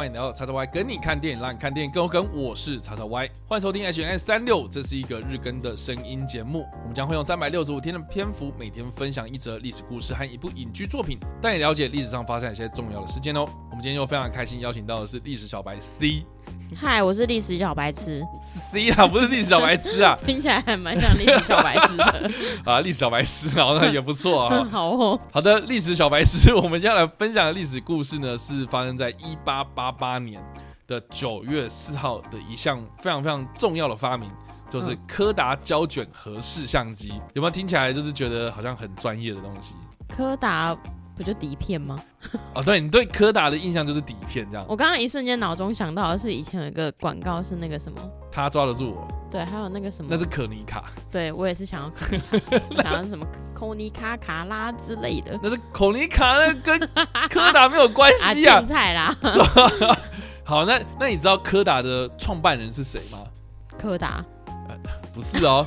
欢迎来到叉叉 Y 跟你看电影，让你看电影更有梗。我是叉叉 Y，欢迎收听 H N S 三六，这是一个日更的声音节目。我们将会用三百六十五天的篇幅，每天分享一则历史故事和一部影剧作品，带你了解历史上发生一些重要的事件哦。我们今天又非常开心邀请到的是历史小白 C，嗨，我是历史小白痴，C 啊，不是历史小白痴啊，听起来还蛮像历史小白痴的。啊，历史小白痴，好像也不错啊。好哦，好的，历史小白痴，我们接下来分享的历史故事呢，是发生在一八八八年的九月四号的一项非常非常重要的发明，就是嗯柯达胶卷盒式相机。有没有听起来就是觉得好像很专业的东西？柯达不就底片吗？哦，对你对柯达的印象就是底片这样，我刚刚一瞬间脑中想到的是以前有一个广告是那个什么，他抓得住我，对，还有那个什么。那，是可尼卡，对我也是想要柯达想要什么 可尼卡卡拉之类的。那是可尼卡，那跟柯达没有关啊，系啊。竞。菜啦，好，那那你知道柯达的创办人是谁吗？柯达。不是哦，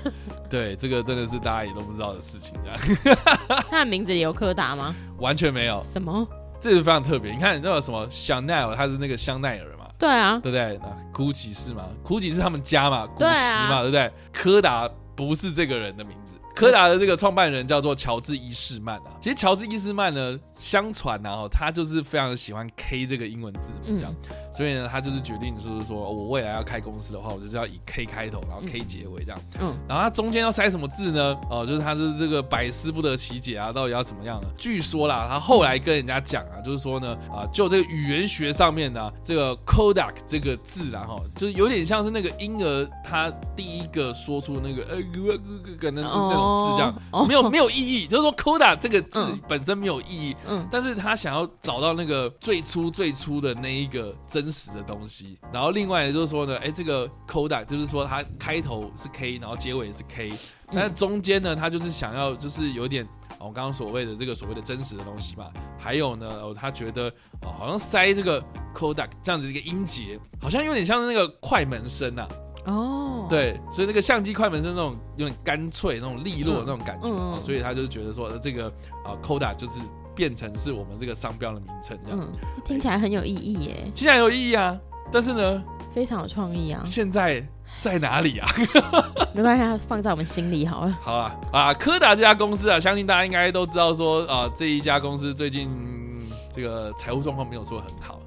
对，这个真的是大家也都不知道的事情，这样 他的名字里有柯达吗？完全没有，什么？这是非常特别。你看，你知道什么香奈儿，他是那个香奈儿嘛，对啊，对不对？那 GUCCI 是吗？GUCCI 是他们家嘛，古驰嘛，对不对？柯达不是这个人的名字。柯达的这个创办人叫做乔治伊士曼啊。其实乔治伊士曼呢，相传呢、哦，他就是非常喜欢 K 这个英文字母这样，所以呢，他就是决定就是说，我未来要开公司的话，我就是要以 K 开头，然后 K 结尾这样。嗯，然后他中间要塞什么字呢？哦，就是他是这个百思不得其解啊，到底要怎么样呢？据说啦，他后来跟人家讲啊，就是说呢，啊，就这个语言学上面呢，这个 Kodak 这个字啦，哈，就是有点像是那个婴儿他第一个说出那个呃呃呃那那种字这样，哦。没有没有意义，就是说 Kodak 这个字嗯。本身没有意义，嗯，但是他想要找到那个最初最初的那一个真实的东西，然后另外就是说呢，哎，这个 Kodak 就是说它开头是 K，然后结尾也是 K，但是中间呢，他就是想要就是有点。哦我刚刚所谓的这个所谓的真实的东西嘛，还有呢，哦，他觉得哦，好像塞这个 Kodak 这样子一个音节，好像有点像是那个快门声啊，哦，，对，所以那个相机快门是那种有点干脆、那种利落的那种感觉、嗯嗯啊所以他就是觉得说，呃这个啊 Kodak 就是变成是我们这个商标的名称这样，嗯，听起来很有意义耶，听起来有意义啊，但是呢，非常有创意啊。现在在哪里啊？没关系，它放在我们心里好了。好啊，啊，柯达这家公司啊，相信大家应该都知道说啊，这一家公司最近、嗯这个财务状况没有说很好。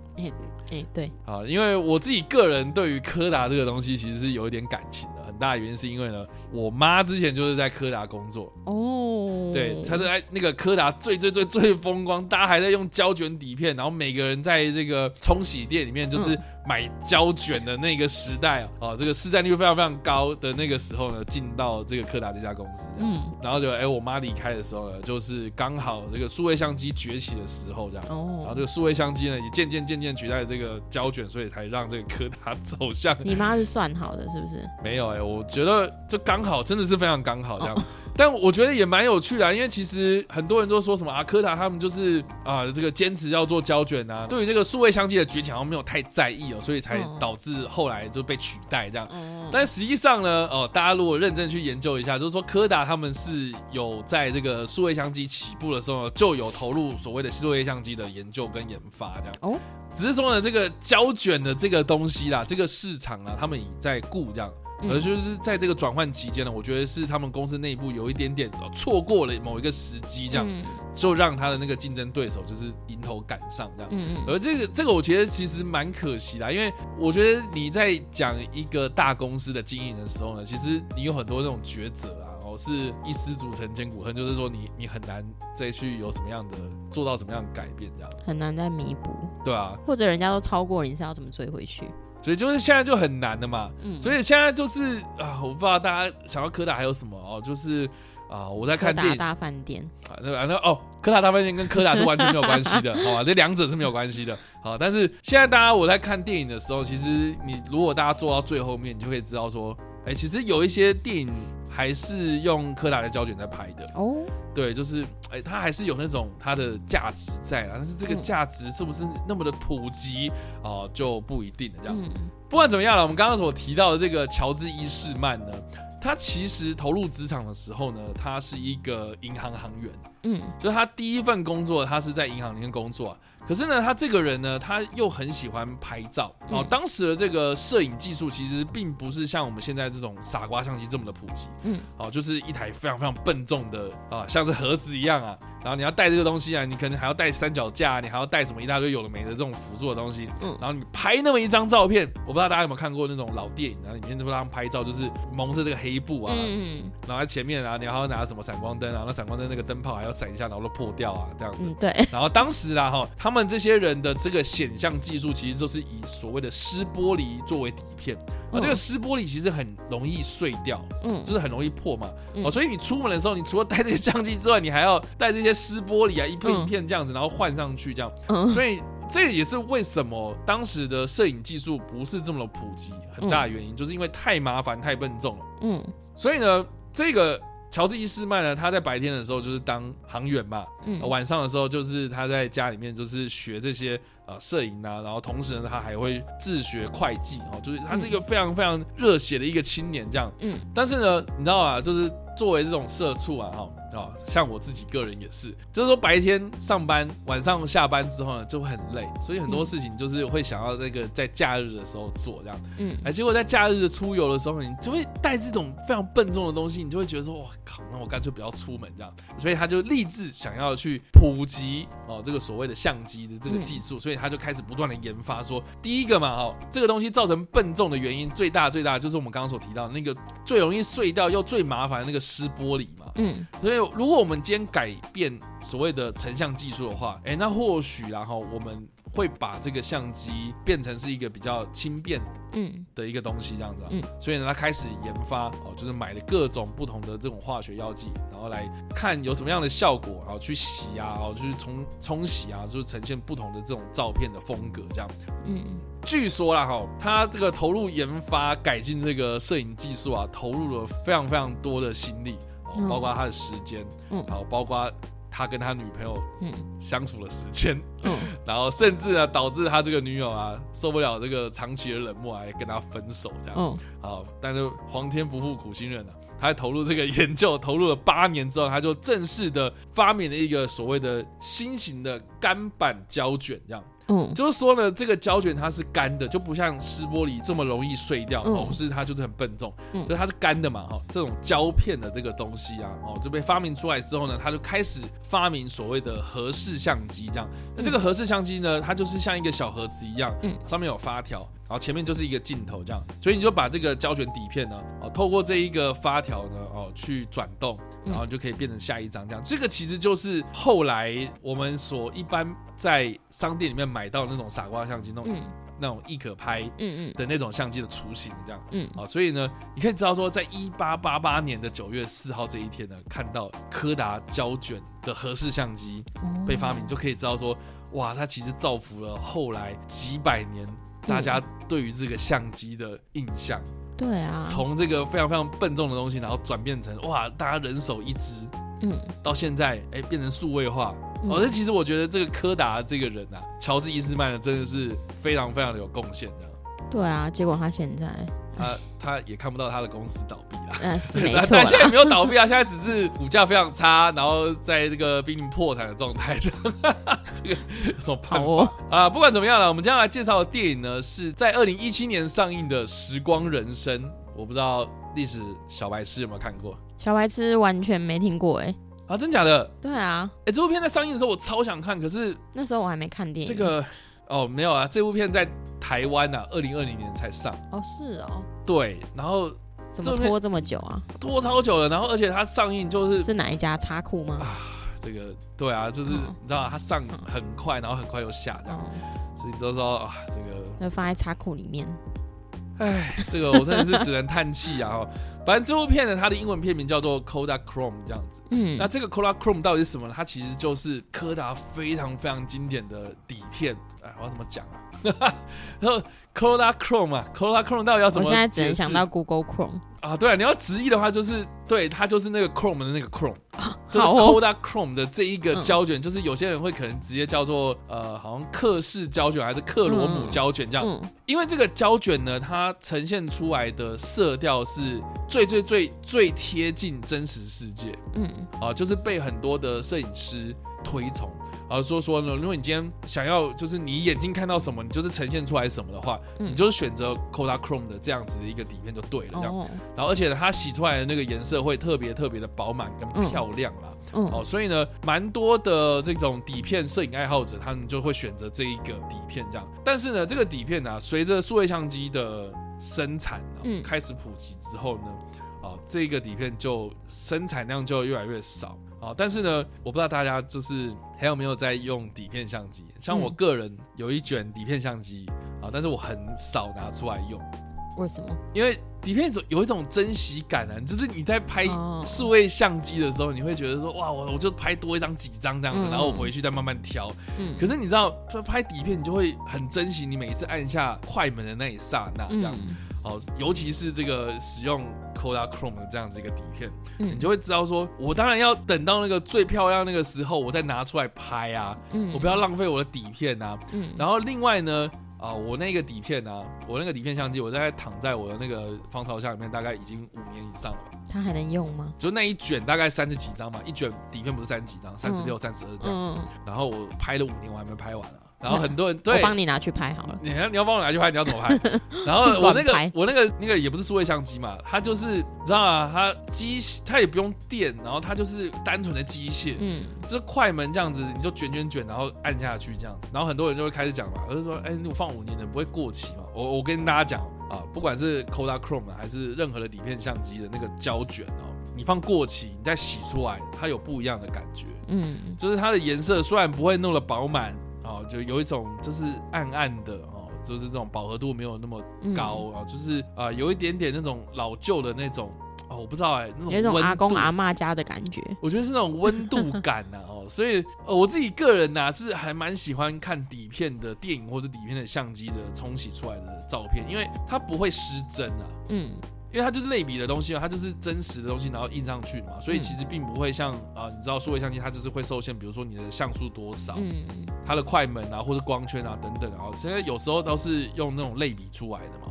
哎、对，啊，因为我自己个人对于柯达这个东西其实是有一点感情的，很大的原因是因为呢，我妈之前就是在柯达工作，哦，对，她是。在那个柯达最最最最风光，大家还在用胶卷底片，然后每个人在这个冲洗店里面就是嗯买胶卷的那个时代啊，哦，这个市占率非常非常高的那个时候呢，进到这个柯达这家公司嗯，然后就哎、我妈离开的时候呢，就是刚好这个数位相机崛起的时候这样。哦然后哦这，个数位相机呢，也渐渐渐渐取代这个胶卷，所以才让这个柯达走向你妈是算好的，是不是？没有哎、我觉得就刚好，真的是非常刚好这样。哦但我觉得也蛮有趣的啊、因为其实很多人都说什么啊，柯达他们就是啊这个坚持要做胶卷啊，对于这个数位相机的崛起好像没有太在意哦，所以才嗯导致后来就被取代这样。哦，但实际上呢，哦，大家如果认真去研究一下，就是说柯达他们是有在这个数位相机起步的时候，就有投入所谓的数位相机的研究跟研发这样。哦，只是说呢，这个胶卷的这个东西啦，这个市场啊，他们已在顾这样。嗯。而就是在这个转换期间呢，我觉得是他们公司内部有一点点呃错过了某一个时机，这样、嗯。就让他的那个竞争对手就是迎头赶上这样。嗯。嗯。而这个这个，我觉得其实蛮可惜的，因为我觉得你在讲一个大公司的经营的时候呢，其实你有很多那种抉择啊，哦，是一失足成千古恨，就是说你你很难再去有什么样的做到什么样的改变，这样，很难再弥补，对啊，或者人家都超过你，是要怎么追回去？所以就是现在就很难的嘛，嗯，所以现在就是啊，我不知道大家想到柯达还有什么哦，就是啊，我在看电影大饭店，啊，那个那哦，柯达大饭店跟柯达是完全没有关系的，好吧？这两者是没有关系的。好，但是现在大家我在看电影的时候，其实你如果大家做到最后面，你就可以知道说，哎、其实有一些电影还是用柯达的胶卷在拍的。哦，对，就是哎、它还是有那种它的价值在啊，但是这个嗯价值是不是那么的普及哦、就不一定了。这样，嗯不管怎么样了，我们刚刚所提到的这个乔治伊士曼呢，他其实投入职场的时候呢，他是一个银行行员。嗯就是他第一份工作，他是在银行里面工作啊。可是呢，他这个人呢，他又很喜欢拍照。嗯哦，当时的这个摄影技术其实并不是像我们现在这种傻瓜相机这么的普及。嗯哦，就是一台非常非常笨重的啊，像是盒子一样啊。然后你要带这个东西啊，你可能还要带三脚架，你还要带什么一大堆有的没的这种辅助的东西。嗯然后你拍那么一张照片，我不知道大家有没有看过那种老电影，然后里面就会让拍照，就是蒙着这个黑布啊，嗯然后在前面啊，你还要拿什么闪光灯啊，那闪光灯那个灯泡还要闪一下，然后都破掉啊，这样子。嗯，对，然后当时啊，哈，他们这些人的这个显像技术，其实就是以所谓的湿玻璃作为底片。啊，嗯这个湿玻璃其实很容易碎掉，嗯就是很容易破嘛。嗯哦，所以你出门的时候，你除了带这个相机之外，你还要带这些湿玻璃啊，一片嗯一片这样子，然后换上去这样。嗯所以这也是为什么当时的摄影技术不是这么的普及，很大的原因，就是因为太麻烦、太笨重了。嗯所以呢，这个乔治伊斯曼呢，他在白天的时候就是当航员嘛，嗯。呃晚上的时候就是他在家里面就是学这些呃摄影啊，然后同时呢，他还会自学会计哦，就是他是一个非常非常热血的一个青年这样。嗯。但是呢，你知道啊，就是作为这种社畜啊，哈啊，像我自己个人也是，就是说白天上班，晚上下班之后呢，就会很累，所以很多事情就是会想要那个在假日的时候做这样。嗯哎，结果在假日的出游的时候，你就会带这种非常笨重的东西，你就会觉得说，哇靠，那我干脆不要出门这样。所以他就立志想要去普及哦这个所谓的相机的这个技术，所以他就开始不断的研发说，第一个嘛，哦，这个东西造成笨重的原因最大最大就是我们刚刚所提到的那个最容易碎掉又最麻烦的那个湿玻璃嘛。嗯所以，如果我们今天改变所谓的成像技术的话，哎，那或许然后我们会把这个相机变成是一个比较轻便嗯的一个东西，这样子、啊。嗯所以呢，他开始研发哦，就是买了各种不同的这种化学药剂，然后来看有什么样的效果，然后去洗啊，然后去冲冲洗啊，就是呈现不同的这种照片的风格这样。嗯据说啦哈，他这个投入研发改进这个摄影技术啊，投入了非常非常多的心力哦，嗯包括他的时间，嗯好，包括他跟他女朋友嗯相处的时间，嗯 然后甚至呢导致他这个女友啊受不了这个长期的冷漠，还跟他分手这样。嗯好，但是皇天不负苦心人啊，他在投入这个研究，投入了八年之后，他就正式的发明了一个所谓的新型的干板胶卷，这样。嗯。就是说呢，这个胶卷它是干的，就不像湿玻璃这么容易碎掉，嗯。哦，不是它就是很笨重，嗯。所以它是干的嘛，哈、这种胶片的这个东西啊，哦，就被发明出来之后呢，它就开始发明所谓的合适相机，这样。那这个合适相机呢，它就是像一个小盒子一样，嗯。上面有发条，然后前面就是一个镜头这样，所以你就把这个胶卷底片呢，哦，透过这一个发条呢，哦，去转动，嗯。然后就可以变成下一张这样。这个其实就是后来我们所一般在商店里面买到的那种傻瓜相机，那种、嗯。那种亦可拍嗯嗯的那种相机的雏形这样。嗯啊，所以呢，你可以知道说，在一八八八年的九月四号这一天呢，看到柯达胶卷的合适相机嗯被发明，就可以知道说，哇，它其实造福了后来几百年大家对于这个相机的印象，对啊，从这个非常非常笨重的东西，然后转变成哇，大家人手一支，嗯到现在哎变成数位化。嗯哦，这其实我觉得这个柯达这个人啊，乔治伊斯曼呢，真的是非常非常的有贡献的。对啊，结果他现在他他也看不到他的公司倒闭 啦。呃是没错但现在啦，没有倒闭啊，现在只是股价非常差，然后在这个濒临破产的状态这样。这个有什么办法、好哦啊？不管怎么样了，我们接下来介绍的电影呢，是在二零一七年上映的《时光人生》。我不知道历史小白痴有没有看过小白痴完全没听过哎，啊？真假的？对啊，哎、这部片在上映的时候我超想看，可是那时候我还没看电影，这个哦没有啊，这部片在台湾啊，二零二零年才上。哦是哦，对，然后怎么拖这么久啊？拖超久了，然后而且它上映就是是哪一家插库吗？啊，这个对啊，就是嗯你知道它上很快，然后很快又下这样，哦，所以就说啊，这个那放在仓库里面。哎，这个我真的是只能叹气啊！哈，反正这部片呢，它的英文片名叫做 Kodachrome 这样子。嗯那这个 Kodachrome 到底是什么呢？它其实就是柯达非常非常经典的底片。哎，我要怎么讲啊？然后 Kodachrome 啊，Kodachrome 到底要怎么？我现在只能想到 Google Chrome。啊，对啊，你要直译的话，就是对它就是那个 Chrome 的那个 Chrome，就是好哦 Kodachrome 的这一个嗯胶卷，就是有些人会可能直接叫做呃，好像克氏胶卷还是克罗姆胶卷这样，嗯因为这个胶卷呢，它呈现出来的色调是最最最最贴近真实世界嗯啊，就是被很多的摄影师推崇。啊，说说呢，如果你今天想要，就是你眼睛看到什么，你就是呈现出来什么的话，嗯你就是选择 Kodachrome 的这样子的一个底片就对了，这样。哦然后而且呢，它洗出来的那个颜色会特别特别的饱满跟嗯漂亮啦。嗯哦，所以呢，蛮多的这种底片摄影爱好者，他们就会选择这一个底片这样。但是呢，这个底片呢、随着数位相机的生产、啊嗯开始普及之后呢，哦，这个底片就生产量就越来越少。啊，但是呢，我不知道大家就是还有没有在用底片相机？像我嗯个人有一卷底片相机啊，但是我很少拿出来用。为什么？因为底片有一种珍惜感啊，就是你在拍哦数位相机的时候，你会觉得说哇，我我就拍多一张几张这样子，嗯然后我回去再慢慢挑。嗯，可是你知道，拍底片你就会很珍惜你每一次按下快门的那一刹那，这样、嗯哦，尤其是这个使用 Kodachrome 的这样子一个底片，你嗯就会知道说，我当然要等到那个最漂亮那个时候，我再拿出来拍啊，嗯我不要浪费我的底片啊。嗯然后另外呢，啊，我那个底片啊，我那个底片相机，我大概躺在我的那个防潮箱里面，大概已经五年以上了吧。它还能用吗？就那一卷大概三十几张嘛，一卷底片不是三十几张，三十六、三十二这样子。嗯，然后我拍了五年，我还没拍完啊。然后很多人我对。帮你拿去拍好了。你要你要帮我拿去拍，你要怎么拍？然后我那个我那个那个也不是数位相机嘛，它就是你知道吗？它机它也不用电，然后它就是单纯的机械，嗯就是快门这样子，你就卷卷卷，然后按下去这样子，然后很多人就会开始讲嘛，就是说，哎、你放五年的不会过期嘛？我我跟大家讲啊，不管是 Kodak Chrome 还是任何的底片相机的那个胶卷哦，你放过期，你再洗出来，它有不一样的感觉，嗯就是它的颜色虽然不会弄得饱满哦，就有一种就是暗暗的哦，就是这种饱和度没有那么嗯高啊、就是啊、有一点点那种老旧的那种哦，我不知道哎、那种有一种阿公阿妈家的感觉。我觉得是那种温度感呐、哦，所以呃我自己个人呐、是还蛮喜欢看底片的电影或者底片的相机的冲洗出来的照片，因为它不会失真啊，嗯因为它就是类比的东西嘛，它就是真实的东西，然后印上去嘛，所以嗯其实并不会像啊、你知道数位相机它就是会受限，比如说你的像素多少，嗯它的快门啊或者光圈啊等等啊，现在有时候都是用那种类比出来的嘛。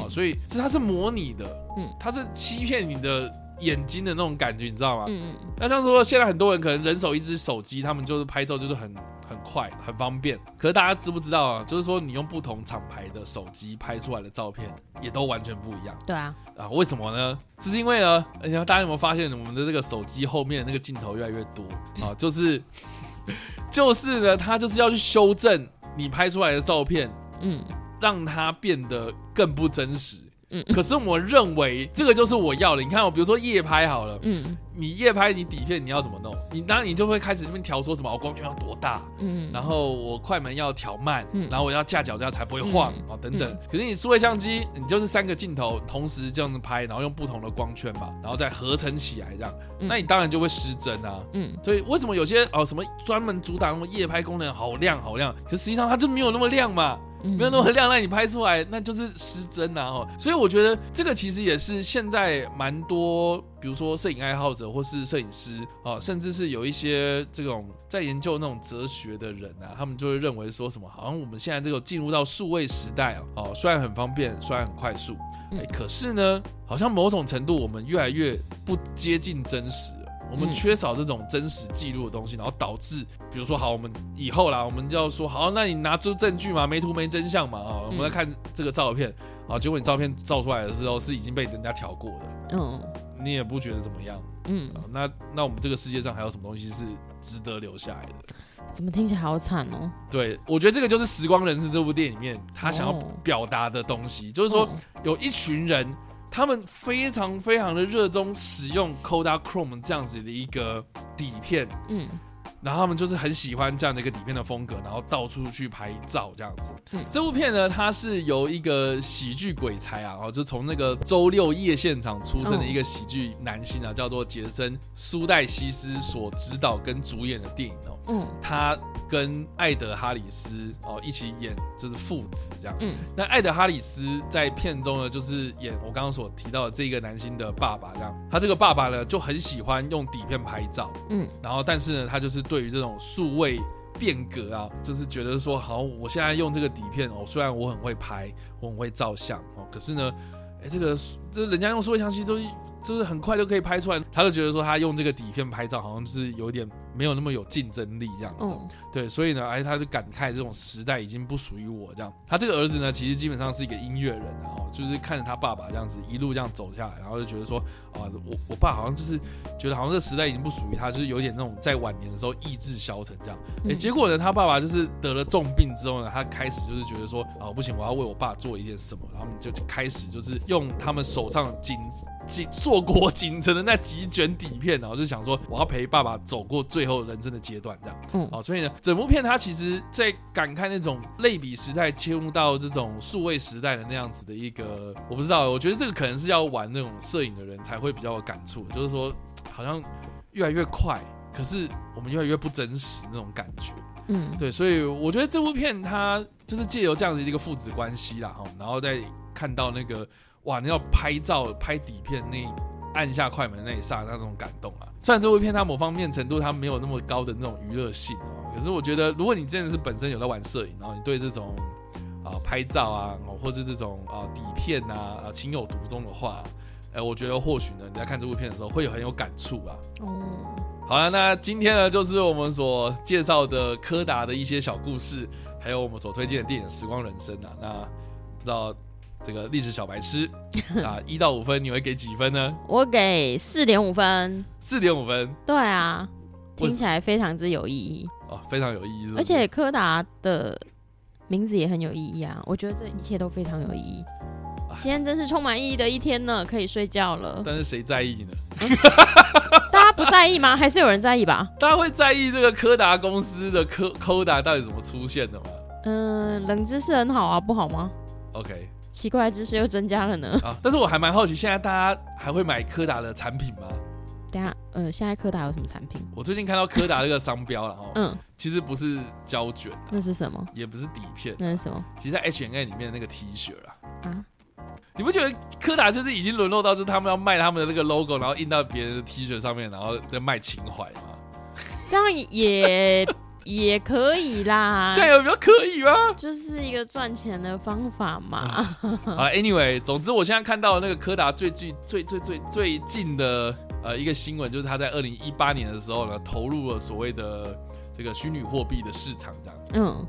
哦，嗯所以是它是模拟的，嗯嗯，它是欺骗你的眼睛的那种感觉，你知道吗？嗯嗯那像说现在很多人可能人手一只手机，他们就是拍照就是很很快很方便。可是大家知不知道啊？就是说你用不同厂牌的手机拍出来的照片也都完全不一样对啊，啊？为什么呢？这是因为呢，你看大家有没有发现我们的这个手机后面的那个镜头越来越多啊？就是 就是呢，它就是要去修正你拍出来的照片，嗯让它变得更不真实。嗯可是我认为这个就是我要的。你看我，比如说夜拍好了，嗯你夜拍你底片你要怎么弄？你当然你就会开始这边调说什么，我光圈要多大，嗯，然后我快门要调慢，嗯然后我要架脚架才不会晃嗯啊、等等。可是你数位相机，你就是三个镜头同时这样子拍，然后用不同的光圈嘛，然后再合成起来这样，嗯那你当然就会失真啊。嗯所以为什么有些哦什么专门主打那种夜拍功能好亮好亮，可实际上它就没有那么亮嘛。嗯没有那么亮，那你拍出来那就是失真啊！哦，所以我觉得这个其实也是现在蛮多，比如说摄影爱好者或是摄影师啊，甚至是有一些这种在研究那种哲学的人啊，他们就会认为说什么，好像我们现在这个进入到数位时代啊，哦，虽然很方便，虽然很快速，嗯哎，可是呢，好像某种程度我们越来越不接近真实了。我们嗯缺少这种真实记录的东西，然后导致，比如说，好，我们以后啦，我们就要说，好，那你拿出证据嘛，没图没真相嘛，啊，我们来看这个照片，啊，结果你照片照出来的时候是已经被人家调过的，嗯你也不觉得怎么样嗯啊？那那我们这个世界上还有什么东西是值得留下来的？怎么听起来好惨哦？对，我觉得这个就是《时光人士》这部电影里面他想要哦表达的东西，就是说，嗯有一群人，他们非常非常的热衷使用 Kodachrome 这样子的一个底片，嗯。然后他们就是很喜欢这样的一个底片的风格，然后到处去拍照这样子。嗯这部片呢，它是由一个喜剧鬼才啊，哦，就从那个周六夜现场出生的一个喜剧男星啊，叫做杰森·苏戴西斯所指导跟主演的电影哦。嗯他跟艾德哈里斯哦一起演，就是父子这样。嗯那艾德哈里斯在片中呢，就是演我刚刚所提到的这个男星的爸爸，这样。他这个爸爸呢，就很喜欢用底片拍照，嗯然后但是呢，他就是对于这种数位变革啊，就是觉得说，好，我现在用这个底片哦，虽然我很会拍，我很会照相哦，可是呢，哎，这个这人家用数位相机都就是很快就可以拍出来，他就觉得说他用这个底片拍照好像就是有点没有那么有竞争力这样子。嗯对，所以呢，哎，他就感慨这种时代已经不属于我这样。他这个儿子呢，其实基本上是一个音乐人啊，然后就是看着他爸爸这样子一路这样走下来，然后就觉得说，啊，我我爸好像就是觉得好像这个时代已经不属于他，就是有点那种在晚年的时候意志消沉这样。哎、嗯结果呢，他爸爸就是得了重病之后呢，他开始就是觉得说，啊，不行，我要为我爸做一件什么，然后他们就开始就是用他们手上紧紧硕果 仅存的那几卷底片，然后就想说，我要陪爸爸走过最后人生的阶段这样。嗯哦，所以呢，整部片它其实在感慨那种类比时代切入到这种数位时代的那样子的一个，我不知道，我觉得这个可能是要玩那种摄影的人才会比较有感触，就是说好像越来越快，可是我们越来越不真实那种感觉。嗯对，所以我觉得这部片它就是借由这样的一个父子关系啦，哈，然后再看到那个哇，你要拍照拍底片那按下快门那一刹那种感动啊。虽然这部片它某方面程度它没有那么高的那种娱乐性哦，可是我觉得如果你真的是本身有在玩摄影，然后你对这种啊、拍照啊，哦或是这种啊、底片啊啊情有独钟的话，哎，我觉得或许呢你在看这部片的时候会有很有感触啊。哦，好了，那今天呢，就是我们所介绍的柯达的一些小故事，还有我们所推荐的电影《时光人生》啊。那不知道这个历史小白痴 啊，一到五分你会给几分呢？我给四点五分。四点五分对啊，听起来非常之有意义，哦，非常有意义是是而且柯达的名字也很有意义啊。我觉得这一切都非常有意义哎。今天真是充满意义的一天呢，可以睡觉了。但是谁在意呢？大家不在意吗？还是有人在意吧？大家会在意这个柯达公司的柯柯达到底怎么出现的吗嗯，冷知识很好啊，不好吗？？OK 奇怪的知识又增加了呢。啊，但是我还蛮好奇，现在大家还会买柯达的产品吗？等下，呃，现在柯达有什么产品？我最近看到柯达这个商标了哦，嗯，其实不是胶卷啊，那是什么？也不是底片，那是什么其实在 H N A 里面的那个 T 恤啦。啊？你不觉得柯达就是已经沦落到，就是他们要卖他们的那个 logo，然后印到别人的 T 恤上面，然后在卖情怀吗？这样也 也可以啦，这样有没有可以吗？就是一个赚钱的方法嘛。好了，Anyway，总之我现在看到那个柯达最最最最最最近的呃一个新闻，就是他在二零一八年的时候呢，投入了所谓的这个虚拟货币的市场，这样，嗯，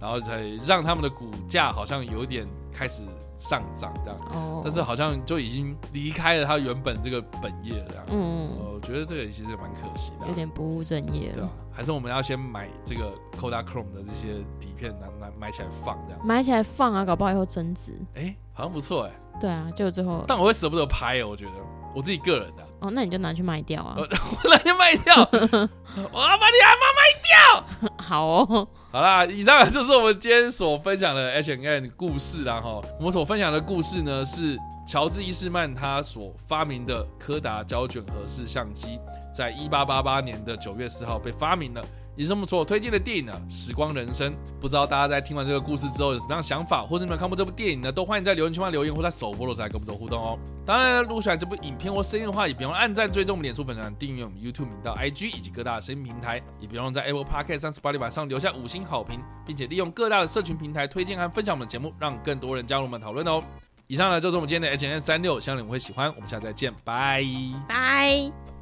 然后才让他们的股价好像有点开始上涨，这样，哦，但是好像就已经离开了他原本这个本业了，这样。嗯，呃我觉得这个其实蛮可惜的啊、有点不务正业对啊了。，还是我们要先买这个 Kodachrome 的这些底片拿拿买起来放这样。买起来放啊，搞不好以后增值。哎、好像不错哎，对啊，结果最后但我会舍不得拍哦，我觉得我自己个人的、啊，哦，那你就拿去卖掉啊。我我哪天卖掉，我要把你阿妈卖掉。好哦，好啦，以上就是我们今天所分享的 H N 故事啦哈。我们所分享的故事呢是乔治伊士曼他所发明的柯达胶卷盒式相机，在一八八八年的九月四号被发明了。也是我们所推荐的电影呢，《时光人生》。不知道大家在听完这个故事之后有什么样想法，或是你们看过这部电影呢？都欢迎在留言区帮留言，或在首播的时候来跟我们做互动哦。当然，如果喜欢这部影片或声音的话，也别忘按赞、追踪我们脸书粉团、订阅我们 YouTube 频道、IG 以及各大的声音平台，也别忘在 Apple Podcast 三十八里晚上留下五星好评，并且利用各大的社群平台推荐和分享我们的节目，让更多人加入我们讨论哦。以上呢就是我们今天的 H N 三六，希望你们会喜欢。我们下次再见，拜。拜。